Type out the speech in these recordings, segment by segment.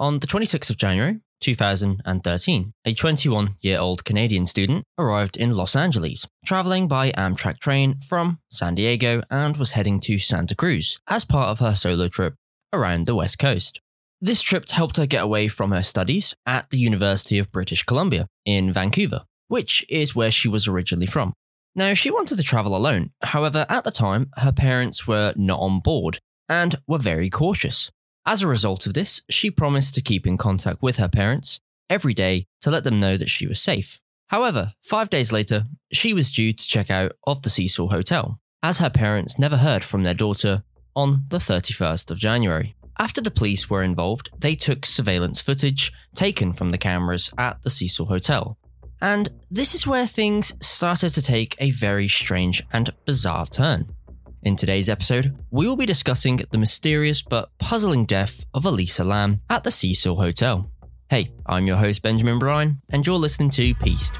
On the 26th of January, 2013, a 21 year old Canadian student arrived in Los Angeles, traveling by Amtrak train from San Diego and was heading to Santa Cruz as part of her solo trip around the West Coast. This trip helped her get away from her studies at the University of British Columbia in Vancouver, which is where she was originally from. Now, she wanted to travel alone, however, at the time, her parents were not on board and were very cautious. As a result of this, she promised to keep in contact with her parents every day to let them know that she was safe. However, five days later, she was due to check out of the Cecil Hotel, as her parents never heard from their daughter on the 31st of January. After the police were involved, they took surveillance footage taken from the cameras at the Cecil Hotel. And this is where things started to take a very strange and bizarre turn. In today's episode, we will be discussing the mysterious but puzzling death of Elisa Lam at the Cecil Hotel. Hey, I'm your host Benjamin Bryan, and you're listening to Pieced.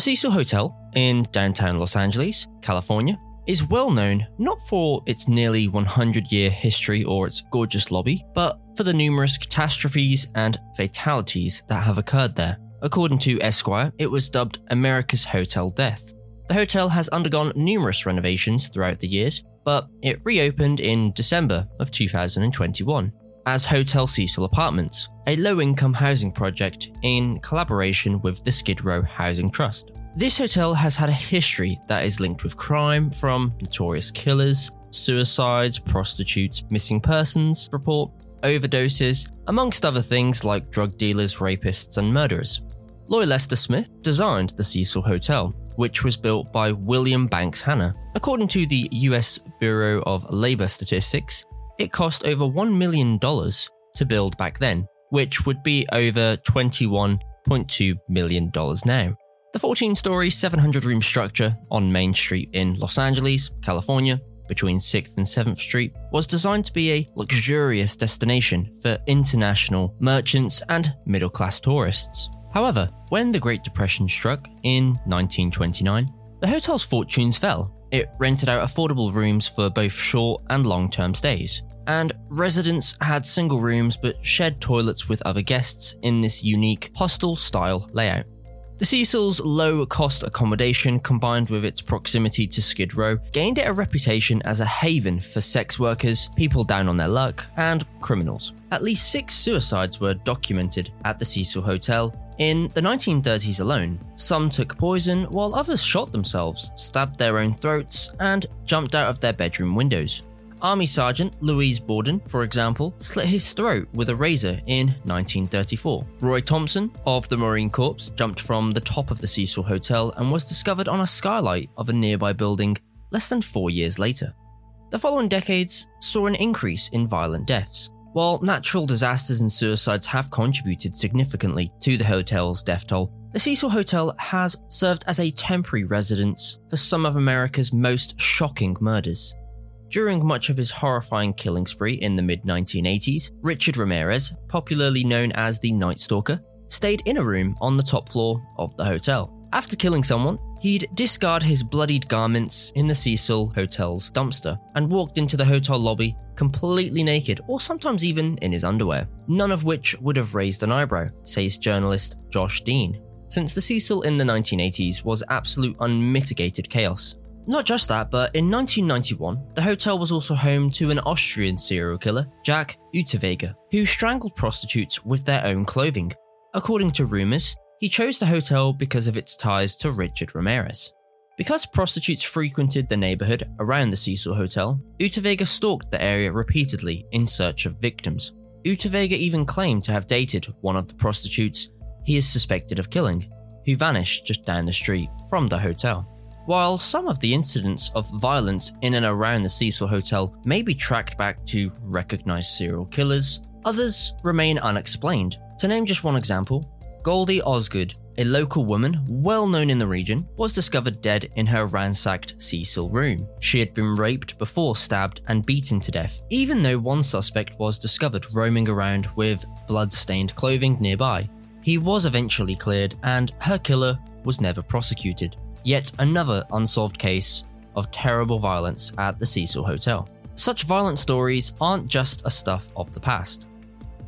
The Cecil Hotel in downtown Los Angeles, California, is well known not for its nearly 100 year history or its gorgeous lobby, but for the numerous catastrophes and fatalities that have occurred there. According to Esquire, it was dubbed America's Hotel Death. The hotel has undergone numerous renovations throughout the years, but it reopened in December of 2021 as Hotel Cecil Apartments, a low income housing project in collaboration with the Skid Row Housing Trust. This hotel has had a history that is linked with crime from notorious killers, suicides, prostitutes, missing persons report, overdoses, amongst other things like drug dealers, rapists, and murderers. Loy Lester Smith designed the Cecil Hotel, which was built by William Banks Hanner. According to the US Bureau of Labor Statistics, it cost over $1 million to build back then, which would be over $21.2 million now. The 14 story, 700 room structure on Main Street in Los Angeles, California, between 6th and 7th Street, was designed to be a luxurious destination for international merchants and middle class tourists. However, when the Great Depression struck in 1929, the hotel's fortunes fell. It rented out affordable rooms for both short and long term stays and residents had single rooms but shared toilets with other guests in this unique hostel style layout. The Cecil's low cost accommodation, combined with its proximity to Skid Row, gained it a reputation as a haven for sex workers, people down on their luck, and criminals. At least six suicides were documented at the Cecil Hotel in the 1930s alone. Some took poison, while others shot themselves, stabbed their own throats, and jumped out of their bedroom windows. Army Sergeant Louise Borden, for example, slit his throat with a razor in 1934. Roy Thompson of the Marine Corps jumped from the top of the Cecil Hotel and was discovered on a skylight of a nearby building less than four years later. The following decades saw an increase in violent deaths. While natural disasters and suicides have contributed significantly to the hotel's death toll, the Cecil Hotel has served as a temporary residence for some of America's most shocking murders. During much of his horrifying killing spree in the mid 1980s, Richard Ramirez, popularly known as the Night Stalker, stayed in a room on the top floor of the hotel. After killing someone, he'd discard his bloodied garments in the Cecil Hotel's dumpster and walked into the hotel lobby completely naked or sometimes even in his underwear, none of which would have raised an eyebrow, says journalist Josh Dean. Since the Cecil in the 1980s was absolute unmitigated chaos, not just that, but in 1991, the hotel was also home to an Austrian serial killer, Jack Unterweger, who strangled prostitutes with their own clothing. According to rumours, he chose the hotel because of its ties to Richard Ramirez. Because prostitutes frequented the neighbourhood around the Cecil Hotel, Unterweger stalked the area repeatedly in search of victims. Unterweger even claimed to have dated one of the prostitutes he is suspected of killing, who vanished just down the street from the hotel. While some of the incidents of violence in and around the Cecil Hotel may be tracked back to recognized serial killers, others remain unexplained. To name just one example, Goldie Osgood a local woman well known in the region, was discovered dead in her ransacked Cecil room. She had been raped before stabbed and beaten to death, even though one suspect was discovered roaming around with blood stained clothing nearby. He was eventually cleared, and her killer was never prosecuted. Yet another unsolved case of terrible violence at the Cecil Hotel. Such violent stories aren't just a stuff of the past.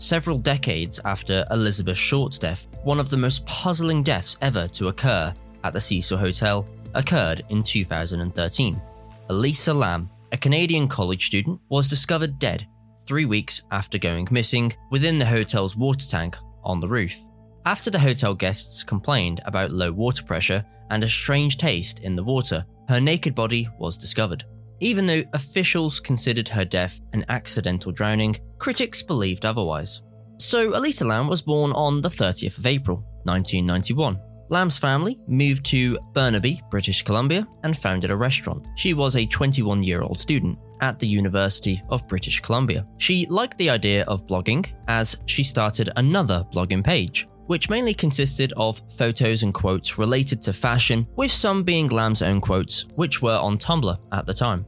Several decades after Elizabeth Short's death, one of the most puzzling deaths ever to occur at the Cecil Hotel occurred in 2013. Elisa Lam, a Canadian college student, was discovered dead three weeks after going missing within the hotel's water tank on the roof. After the hotel guests complained about low water pressure and a strange taste in the water, her naked body was discovered. Even though officials considered her death an accidental drowning, critics believed otherwise. So, Elisa Lam was born on the 30th of April, 1991. Lam's family moved to Burnaby, British Columbia, and founded a restaurant. She was a 21 year old student at the University of British Columbia. She liked the idea of blogging as she started another blogging page, which mainly consisted of photos and quotes related to fashion, with some being Lam's own quotes, which were on Tumblr at the time.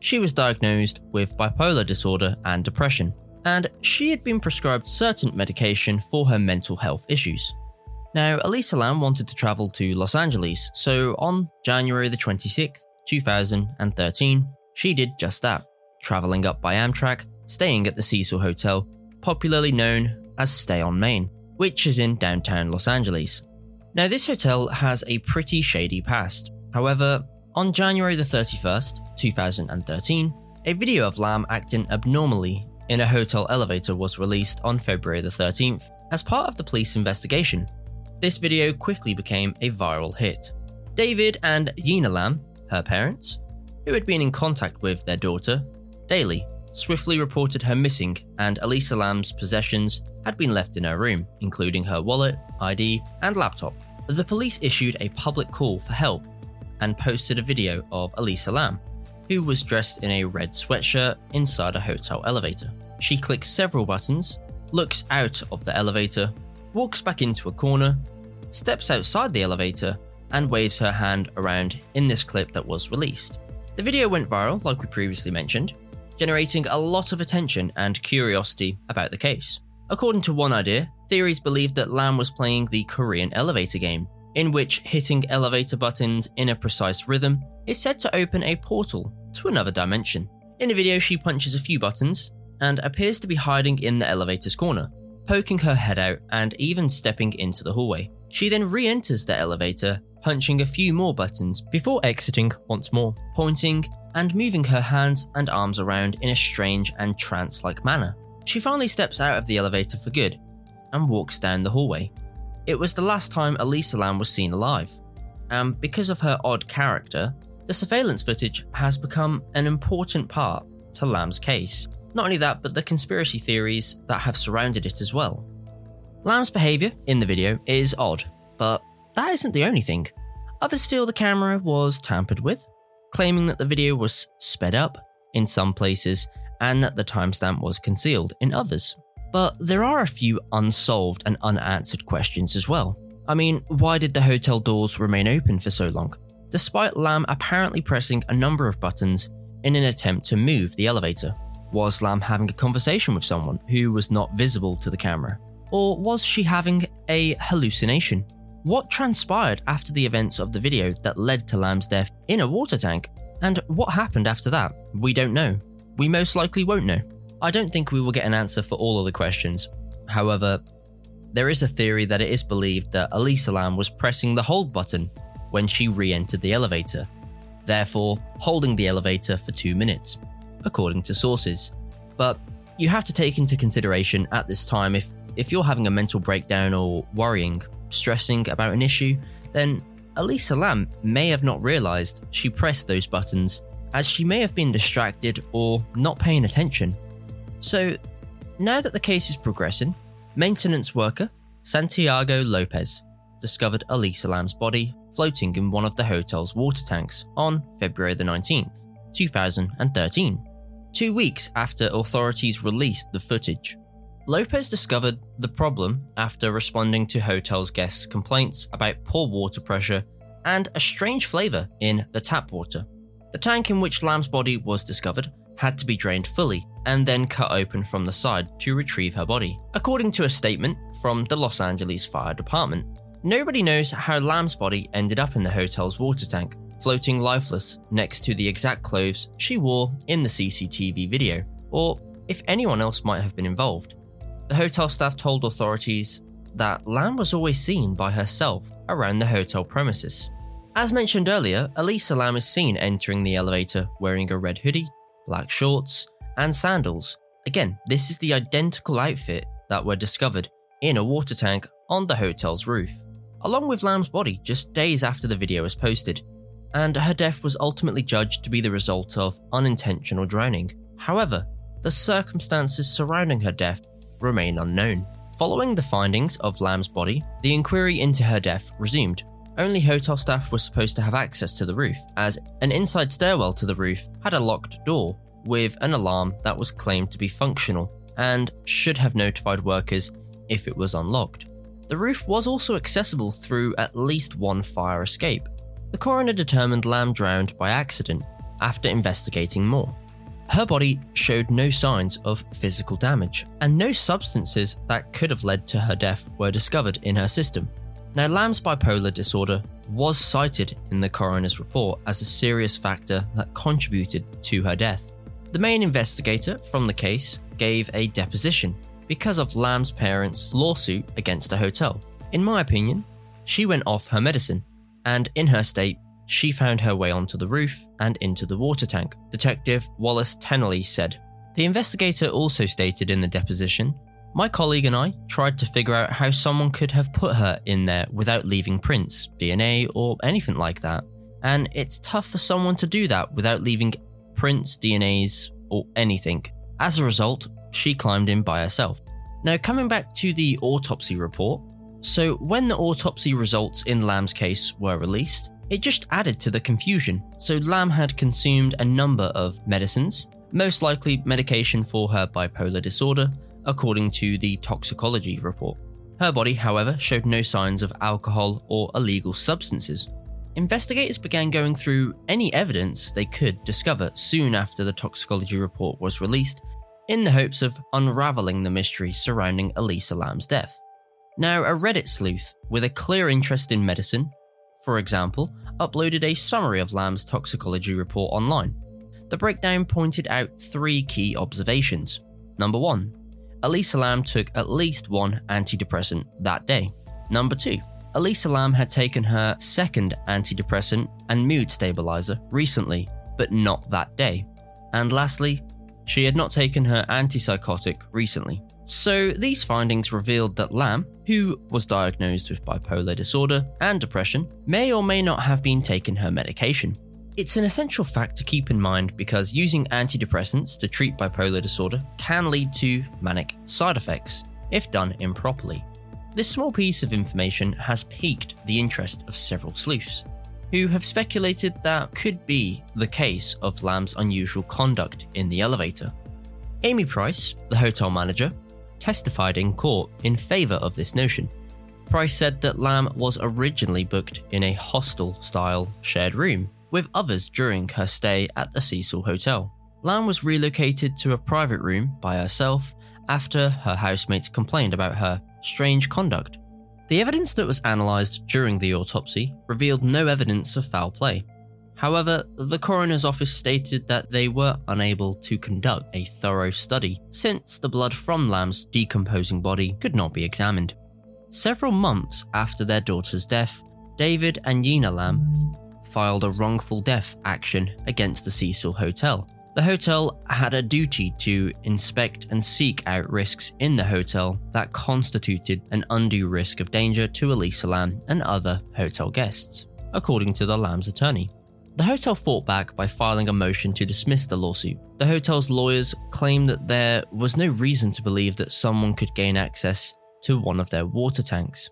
She was diagnosed with bipolar disorder and depression, and she had been prescribed certain medication for her mental health issues. Now, Elisa Lam wanted to travel to Los Angeles, so on January the 26th, 2013, she did just that, traveling up by Amtrak, staying at the Cecil Hotel, popularly known as Stay on Main, which is in downtown Los Angeles. Now, this hotel has a pretty shady past. However, on January the 31st, 2013, a video of Lam acting abnormally in a hotel elevator was released on February the 13th as part of the police investigation. This video quickly became a viral hit. David and Yina Lam, her parents, who had been in contact with their daughter, daily, swiftly reported her missing and Elisa Lam's possessions had been left in her room, including her wallet, ID, and laptop. The police issued a public call for help and posted a video of Elisa Lam, who was dressed in a red sweatshirt inside a hotel elevator. She clicks several buttons, looks out of the elevator, walks back into a corner, steps outside the elevator, and waves her hand around in this clip that was released. The video went viral, like we previously mentioned, generating a lot of attention and curiosity about the case. According to one idea, theories believed that Lam was playing the Korean elevator game, in which hitting elevator buttons in a precise rhythm is said to open a portal to another dimension. In the video, she punches a few buttons and appears to be hiding in the elevator's corner, poking her head out and even stepping into the hallway. She then re enters the elevator, punching a few more buttons before exiting once more, pointing and moving her hands and arms around in a strange and trance like manner. She finally steps out of the elevator for good and walks down the hallway. It was the last time Elisa Lam was seen alive, and because of her odd character, the surveillance footage has become an important part to Lam's case. Not only that, but the conspiracy theories that have surrounded it as well. Lam's behaviour in the video is odd, but that isn't the only thing. Others feel the camera was tampered with, claiming that the video was sped up in some places and that the timestamp was concealed in others. But there are a few unsolved and unanswered questions as well. I mean, why did the hotel doors remain open for so long? Despite Lam apparently pressing a number of buttons in an attempt to move the elevator. Was Lam having a conversation with someone who was not visible to the camera? Or was she having a hallucination? What transpired after the events of the video that led to Lam's death in a water tank? And what happened after that? We don't know. We most likely won't know. I don't think we will get an answer for all of the questions. However, there is a theory that it is believed that Elisa Lam was pressing the hold button when she re entered the elevator, therefore holding the elevator for two minutes, according to sources. But you have to take into consideration at this time if, if you're having a mental breakdown or worrying, stressing about an issue, then Elisa Lam may have not realised she pressed those buttons as she may have been distracted or not paying attention so, now that the case is progressing, maintenance worker Santiago Lopez discovered Elisa Lam's body floating in one of the hotel's water tanks on February the 19th, 2013, two weeks after authorities released the footage. Lopez discovered the problem after responding to hotel's guests' complaints about poor water pressure and a strange flavour in the tap water. The tank in which Lam's body was discovered had to be drained fully and then cut open from the side to retrieve her body. According to a statement from the Los Angeles Fire Department, nobody knows how Lam's body ended up in the hotel's water tank, floating lifeless next to the exact clothes she wore in the CCTV video, or if anyone else might have been involved. The hotel staff told authorities that Lam was always seen by herself around the hotel premises. As mentioned earlier, Elisa Lam is seen entering the elevator wearing a red hoodie, black shorts, and sandals. Again, this is the identical outfit that were discovered in a water tank on the hotel's roof, along with Lam's body just days after the video was posted, and her death was ultimately judged to be the result of unintentional drowning. However, the circumstances surrounding her death remain unknown. Following the findings of Lam's body, the inquiry into her death resumed. Only hotel staff were supposed to have access to the roof, as an inside stairwell to the roof had a locked door with an alarm that was claimed to be functional and should have notified workers if it was unlocked. The roof was also accessible through at least one fire escape. The coroner determined Lam drowned by accident after investigating more. Her body showed no signs of physical damage, and no substances that could have led to her death were discovered in her system. Now, Lam's bipolar disorder was cited in the coroner's report as a serious factor that contributed to her death. The main investigator from the case gave a deposition because of Lam's parents' lawsuit against the hotel. In my opinion, she went off her medicine, and in her state, she found her way onto the roof and into the water tank, Detective Wallace Tennelly said. The investigator also stated in the deposition My colleague and I tried to figure out how someone could have put her in there without leaving prints, DNA, or anything like that. And it's tough for someone to do that without leaving prints, DNAs, or anything. As a result, she climbed in by herself. Now, coming back to the autopsy report. So, when the autopsy results in Lam's case were released, it just added to the confusion, so Lam had consumed a number of medicines, most likely medication for her bipolar disorder, according to the toxicology report. Her body, however, showed no signs of alcohol or illegal substances. Investigators began going through any evidence they could discover soon after the toxicology report was released, in the hopes of unraveling the mystery surrounding Elisa Lam's death. Now, a Reddit sleuth with a clear interest in medicine for example, uploaded a summary of Lam's toxicology report online. The breakdown pointed out three key observations. Number one, Elisa Lam took at least one antidepressant that day. Number two, Elisa Lam had taken her second antidepressant and mood stabilizer recently, but not that day. And lastly, she had not taken her antipsychotic recently. So, these findings revealed that Lam, who was diagnosed with bipolar disorder and depression, may or may not have been taking her medication. It's an essential fact to keep in mind because using antidepressants to treat bipolar disorder can lead to manic side effects if done improperly. This small piece of information has piqued the interest of several sleuths, who have speculated that could be the case of Lam's unusual conduct in the elevator. Amy Price, the hotel manager, testified in court in favour of this notion. Price said that Lam was originally booked in a hostel style shared room with others during her stay at the Cecil Hotel. Lam was relocated to a private room by herself after her housemates complained about her strange conduct. The evidence that was analysed during the autopsy revealed no evidence of foul play, However, the coroner's office stated that they were unable to conduct a thorough study since the blood from Lam's decomposing body could not be examined. Several months after their daughter's death, David and Yina Lam filed a wrongful death action against the Cecil Hotel. The hotel had a duty to inspect and seek out risks in the hotel that constituted an undue risk of danger to Elisa Lam and other hotel guests, according to the Lam's attorney. The hotel fought back by filing a motion to dismiss the lawsuit. The hotel's lawyers claimed that there was no reason to believe that someone could gain access to one of their water tanks.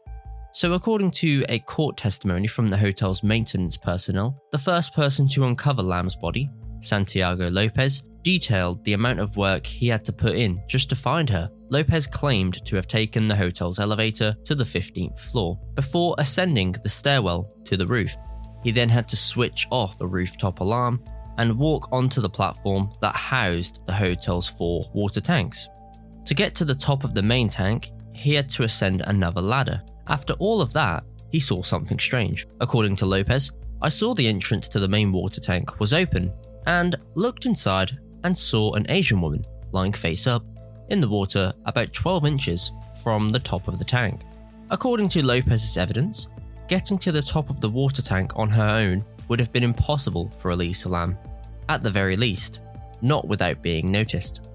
So, according to a court testimony from the hotel's maintenance personnel, the first person to uncover Lam's body, Santiago Lopez, detailed the amount of work he had to put in just to find her. Lopez claimed to have taken the hotel's elevator to the 15th floor before ascending the stairwell to the roof. He then had to switch off the rooftop alarm and walk onto the platform that housed the hotel's four water tanks. To get to the top of the main tank, he had to ascend another ladder. After all of that, he saw something strange. According to Lopez, I saw the entrance to the main water tank was open and looked inside and saw an Asian woman lying face up in the water about 12 inches from the top of the tank. According to Lopez's evidence, getting to the top of the water tank on her own would have been impossible for Elisa Lam, at the very least, not without being noticed.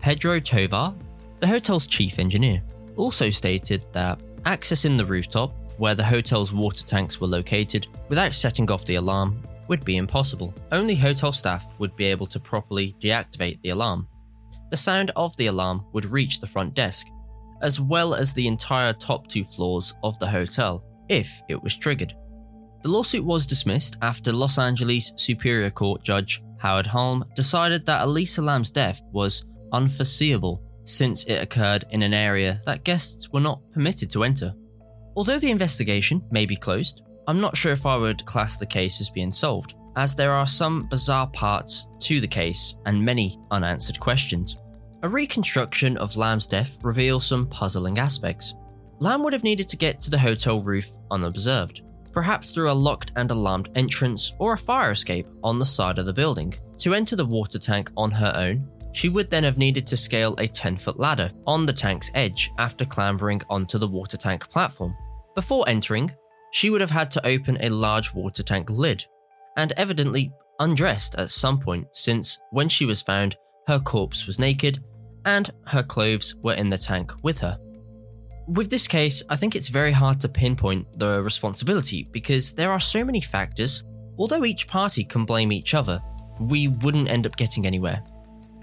Pedro Tovar, the hotel's chief engineer, also stated that accessing the rooftop where the hotel's water tanks were located without setting off the alarm would be impossible. Only hotel staff would be able to properly deactivate the alarm. The sound of the alarm would reach the front desk, as well as the entire top two floors of the hotel, if it was triggered. The lawsuit was dismissed after Los Angeles Superior Court Judge Howard Halm decided that Elisa Lam's death was unforeseeable since it occurred in an area that guests were not permitted to enter. Although the investigation may be closed, I'm not sure if I would class the case as being solved, as there are some bizarre parts to the case and many unanswered questions. A reconstruction of Lam's death reveals some puzzling aspects. Lam would have needed to get to the hotel roof unobserved, perhaps through a locked and alarmed entrance or a fire escape on the side of the building. To enter the water tank on her own, she would then have needed to scale a 10 foot ladder on the tank's edge after clambering onto the water tank platform. Before entering, she would have had to open a large water tank lid, and evidently undressed at some point since when she was found, her corpse was naked and her clothes were in the tank with her. With this case, I think it's very hard to pinpoint the responsibility because there are so many factors. Although each party can blame each other, we wouldn't end up getting anywhere.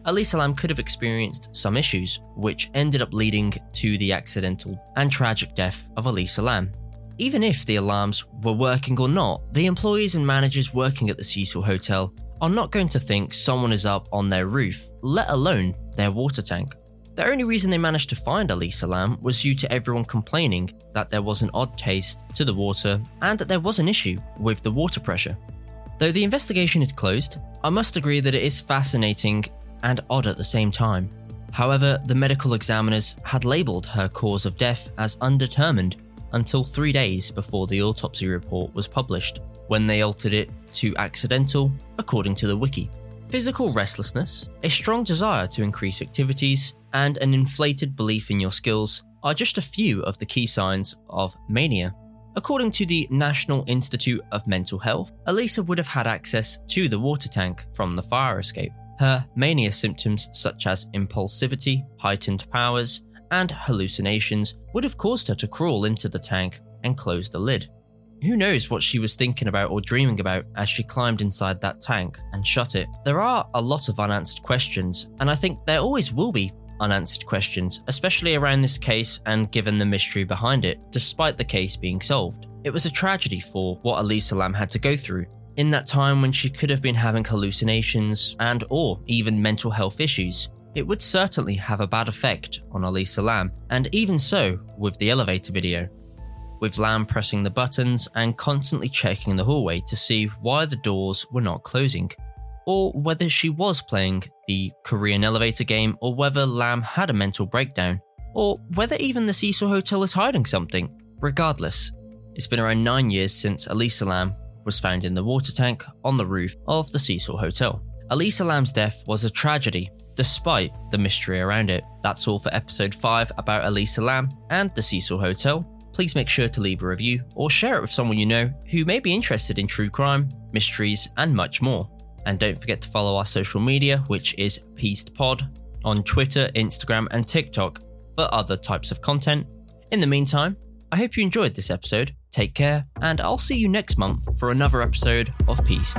Elisa Lam could have experienced some issues, which ended up leading to the accidental and tragic death of Elisa Lam. Even if the alarms were working or not, the employees and managers working at the Cecil Hotel are not going to think someone is up on their roof, let alone their water tank. The only reason they managed to find Elisa Lam was due to everyone complaining that there was an odd taste to the water and that there was an issue with the water pressure. Though the investigation is closed, I must agree that it is fascinating and odd at the same time. However, the medical examiners had labelled her cause of death as undetermined until three days before the autopsy report was published, when they altered it to accidental, according to the wiki. Physical restlessness, a strong desire to increase activities, and an inflated belief in your skills are just a few of the key signs of mania. According to the National Institute of Mental Health, Elisa would have had access to the water tank from the fire escape. Her mania symptoms, such as impulsivity, heightened powers, and hallucinations, would have caused her to crawl into the tank and close the lid. Who knows what she was thinking about or dreaming about as she climbed inside that tank and shut it? There are a lot of unanswered questions, and I think there always will be unanswered questions, especially around this case and given the mystery behind it, despite the case being solved. It was a tragedy for what Elisa Lam had to go through, in that time when she could have been having hallucinations and or even mental health issues. It would certainly have a bad effect on Elisa Lam, and even so with the elevator video. With Lam pressing the buttons and constantly checking the hallway to see why the doors were not closing, or whether she was playing the Korean elevator game, or whether Lam had a mental breakdown, or whether even the Cecil Hotel is hiding something. Regardless, it's been around nine years since Elisa Lam was found in the water tank on the roof of the Cecil Hotel. Elisa Lam's death was a tragedy, despite the mystery around it. That's all for episode 5 about Elisa Lam and the Cecil Hotel. Please make sure to leave a review or share it with someone you know who may be interested in true crime, mysteries, and much more. And don't forget to follow our social media, which is PeastPod on Twitter, Instagram, and TikTok for other types of content. In the meantime, I hope you enjoyed this episode Take care, and I'll see you next month for another episode of Peace.